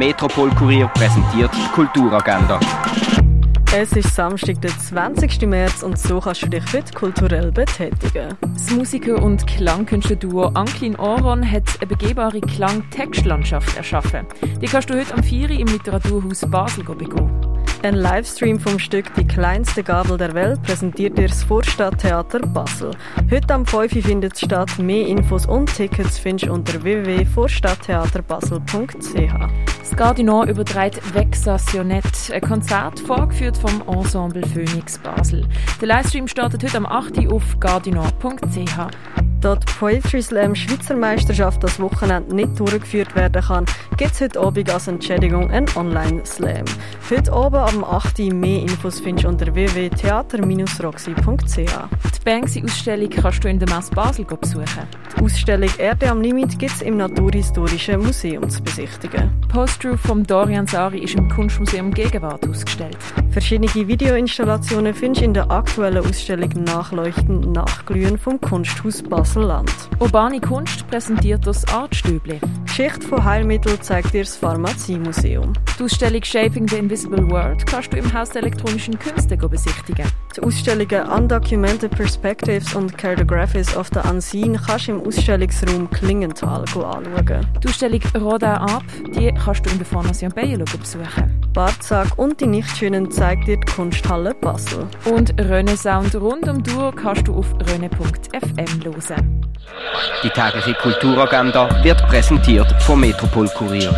Metropol Kurier präsentiert die Kulturagenda. Es ist Samstag, der 20. März und so kannst du dich heute kulturell betätigen. Das Musiker- und Klangkünstlerduo Anklin Oron hat eine begehbare Klang-Textlandschaft erschaffen. Die kannst du heute am 4. im Literaturhaus Basel bekommen. Ein Livestream vom Stück Die kleinste Gabel der Welt präsentiert dir das Vorstadttheater Basel. Heute am 5. Uhr findet es statt. Mehr Infos und Tickets findest du unter www.vorstadttheaterbasel.ch. Das Gardinor überträgt Vexationet, ein Konzert vorgeführt vom Ensemble Phoenix Basel. Der Livestream startet heute am 8. Uhr auf gardinor.ch. Da die Poetry Slam Schweizer Meisterschaft das Wochenende nicht durchgeführt werden kann, gibt es heute Abend als Entschädigung einen Online-Slam. Heute Abend am 8. Mehr Infos findest du unter www.theater-roxy.ch. Die Banksy-Ausstellung kannst du in der Messe Basel besuchen. Die Ausstellung Erde am Limit gibt es im Naturhistorischen Museum zu besichtigen. Post-Truth vom Dorian Sari ist im Kunstmuseum Gegenwart ausgestellt. Verschiedene Videoinstallationen findest du in der aktuellen Ausstellung Nachleuchten Nachglühen vom Kunsthaus Basel-Land. Urbane Kunst präsentiert das Artstübli. Geschichte von Heilmitteln zeigt dir das Pharmaziemuseum. Die Ausstellung Shaping the Invisible World kannst du im Haus der elektronischen Künste besichtigen. Die Ausstellungen Undocumented Perspectives und Cartographies of the Unseen kannst du im Ausstellungsraum Klingenthal anschauen. Die Ausstellung Rodin Ab die kannst du in der Fondation Bayerlo besuchen. Barzak und die Nichtschönen zeigt dir die Kunsthalle Basel. Und Röne Sound rund um die Uhr kannst du auf röne.fm hören. Die tägliche Kulturagenda wird präsentiert vom Metropol Kurier.